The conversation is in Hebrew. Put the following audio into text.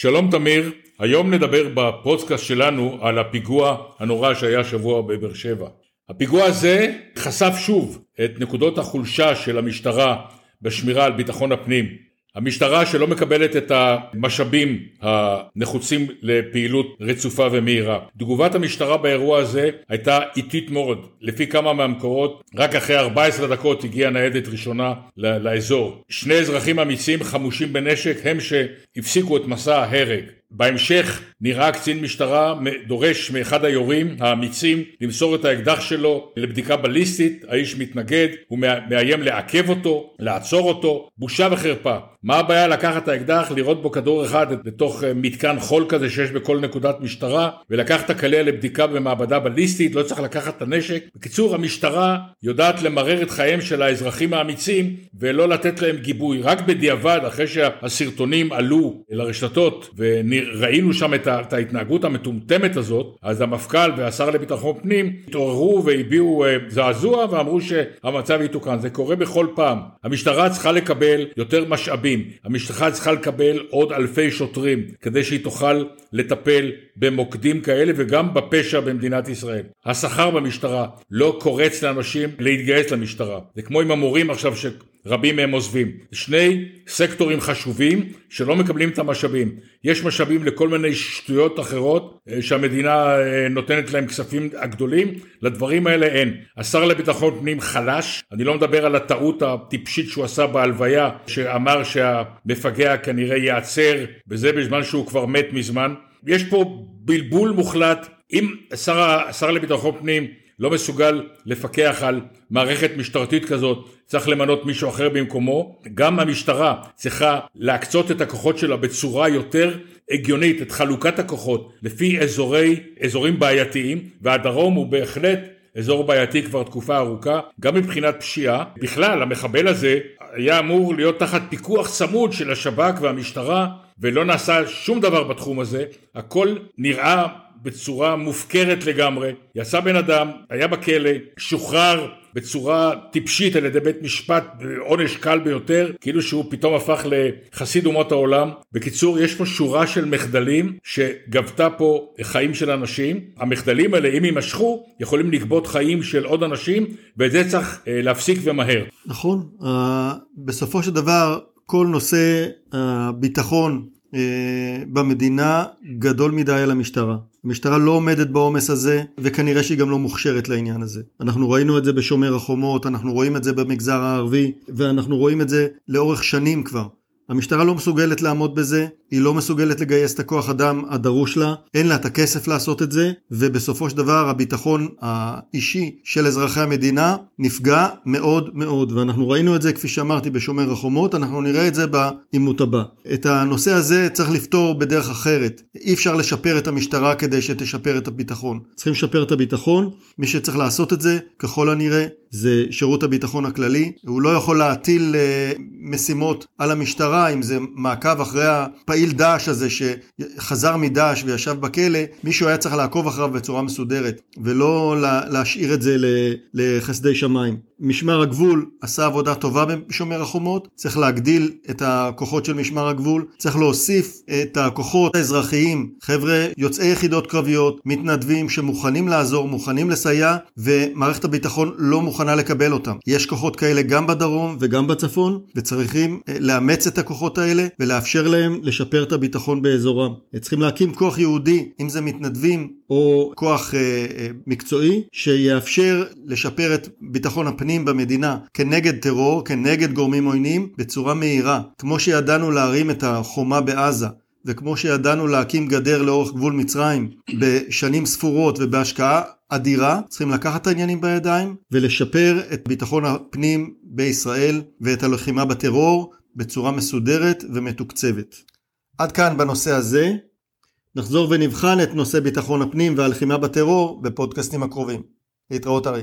שלום תמיר, היום נדבר בפודקאסט שלנו על הפיגוע הנורא שהיה שבוע בבאר שבע. הפיגוע הזה חשף שוב את נקודות החולשה של המשטרה בשמירה על ביטחון הפנים. המשטרה שלא מקבלת את המשאבים הנחוצים לפעילות רצופה ומהירה. תגובת המשטרה באירוע הזה הייתה איטית מאוד. לפי כמה מהמקורות, רק אחרי 14 דקות הגיעה ניידת ראשונה לאזור. שני אזרחים אמיצים חמושים בנשק הם שהפסיקו את מסע ההרג. בהמשך נראה קצין משטרה דורש מאחד היורים האמיצים למסור את האקדח שלו לבדיקה בליסטית, האיש מתנגד, הוא מאיים לעכב אותו, לעצור אותו, בושה וחרפה. מה הבעיה לקחת את האקדח, לראות בו כדור אחד בתוך אה, מתקן חול כזה שיש בכל נקודת משטרה, ולקחת את הקליע לבדיקה במעבדה בליסטית, לא צריך לקחת את הנשק. בקיצור, המשטרה יודעת למרר את חייהם של האזרחים האמיצים ולא לתת להם גיבוי. רק בדיעבד, אחרי שהסרטונים עלו לרשתות וראינו שם את את ההתנהגות המטומטמת הזאת, אז המפכ"ל והשר לביטחון פנים התעוררו והביעו אה, זעזוע ואמרו שהמצב יתוקן. זה קורה בכל פעם. המשטרה צריכה לקבל יותר משאבים, המשטרה צריכה לקבל עוד אלפי שוטרים כדי שהיא תוכל לטפל במוקדים כאלה וגם בפשע במדינת ישראל. השכר במשטרה לא קורץ לאנשים להתגייס למשטרה. זה כמו עם המורים עכשיו ש... רבים מהם עוזבים. שני סקטורים חשובים שלא מקבלים את המשאבים. יש משאבים לכל מיני שטויות אחרות אה, שהמדינה אה, נותנת להם כספים הגדולים, לדברים האלה אין. השר לביטחון פנים חלש, אני לא מדבר על הטעות הטיפשית שהוא עשה בהלוויה, שאמר שהמפגע כנראה ייעצר, וזה בזמן שהוא כבר מת מזמן. יש פה בלבול מוחלט. אם שר, השר לביטחון פנים לא מסוגל לפקח על מערכת משטרתית כזאת, צריך למנות מישהו אחר במקומו. גם המשטרה צריכה להקצות את הכוחות שלה בצורה יותר הגיונית, את חלוקת הכוחות לפי אזורי, אזורים בעייתיים, והדרום הוא בהחלט אזור בעייתי כבר תקופה ארוכה, גם מבחינת פשיעה. בכלל, המחבל הזה היה אמור להיות תחת פיקוח צמוד של השב"כ והמשטרה, ולא נעשה שום דבר בתחום הזה. הכל נראה בצורה מופקרת לגמרי. יצא בן אדם, היה בכלא, שוחרר בצורה טיפשית על ידי בית משפט בעונש קל ביותר, כאילו שהוא פתאום הפך לחסיד אומות העולם. בקיצור, יש פה שורה של מחדלים שגבתה פה חיים של אנשים. המחדלים האלה, אם יימשכו, יכולים לגבות חיים של עוד אנשים, ואת זה צריך אה, להפסיק ומהר. נכון. Uh, בסופו של דבר, כל נושא הביטחון uh, במדינה גדול מדי על המשטרה. המשטרה לא עומדת בעומס הזה, וכנראה שהיא גם לא מוכשרת לעניין הזה. אנחנו ראינו את זה בשומר החומות, אנחנו רואים את זה במגזר הערבי, ואנחנו רואים את זה לאורך שנים כבר. המשטרה לא מסוגלת לעמוד בזה, היא לא מסוגלת לגייס את הכוח אדם הדרוש לה, אין לה את הכסף לעשות את זה, ובסופו של דבר הביטחון האישי של אזרחי המדינה נפגע מאוד מאוד, ואנחנו ראינו את זה כפי שאמרתי בשומר החומות, אנחנו נראה את זה בעימות הבא. את הנושא הזה צריך לפתור בדרך אחרת, אי אפשר לשפר את המשטרה כדי שתשפר את הביטחון. צריכים לשפר את הביטחון, מי שצריך לעשות את זה, ככל הנראה, זה שירות הביטחון הכללי, הוא לא יכול להטיל uh, משימות על המשטרה, אם זה מעקב אחרי הפעיל פעיל דאעש הזה שחזר מדאעש וישב בכלא, מישהו היה צריך לעקוב אחריו בצורה מסודרת, ולא להשאיר את זה לחסדי שמיים. משמר הגבול עשה עבודה טובה בשומר החומות, צריך להגדיל את הכוחות של משמר הגבול, צריך להוסיף את הכוחות האזרחיים, חבר'ה יוצאי יחידות קרביות, מתנדבים שמוכנים לעזור, מוכנים לסייע, ומערכת הביטחון לא מוכנה לקבל אותם. יש כוחות כאלה גם בדרום וגם בצפון, וצריכים אה, לאמץ את הכוחות האלה ולאפשר להם לשפר את הביטחון באזורם. צריכים להקים כוח יהודי, אם זה מתנדבים או כוח אה, אה, מקצועי, שיאפשר לשפר את ביטחון הפנים במדינה כנגד טרור, כנגד גורמים עוינים, בצורה מהירה. כמו שידענו להרים את החומה בעזה, וכמו שידענו להקים גדר לאורך גבול מצרים בשנים ספורות ובהשקעה אדירה, צריכים לקחת את העניינים בידיים ולשפר את ביטחון הפנים בישראל ואת הלחימה בטרור בצורה מסודרת ומתוקצבת. עד כאן בנושא הזה. נחזור ונבחן את נושא ביטחון הפנים והלחימה בטרור בפודקאסטים הקרובים. להתראות ארי.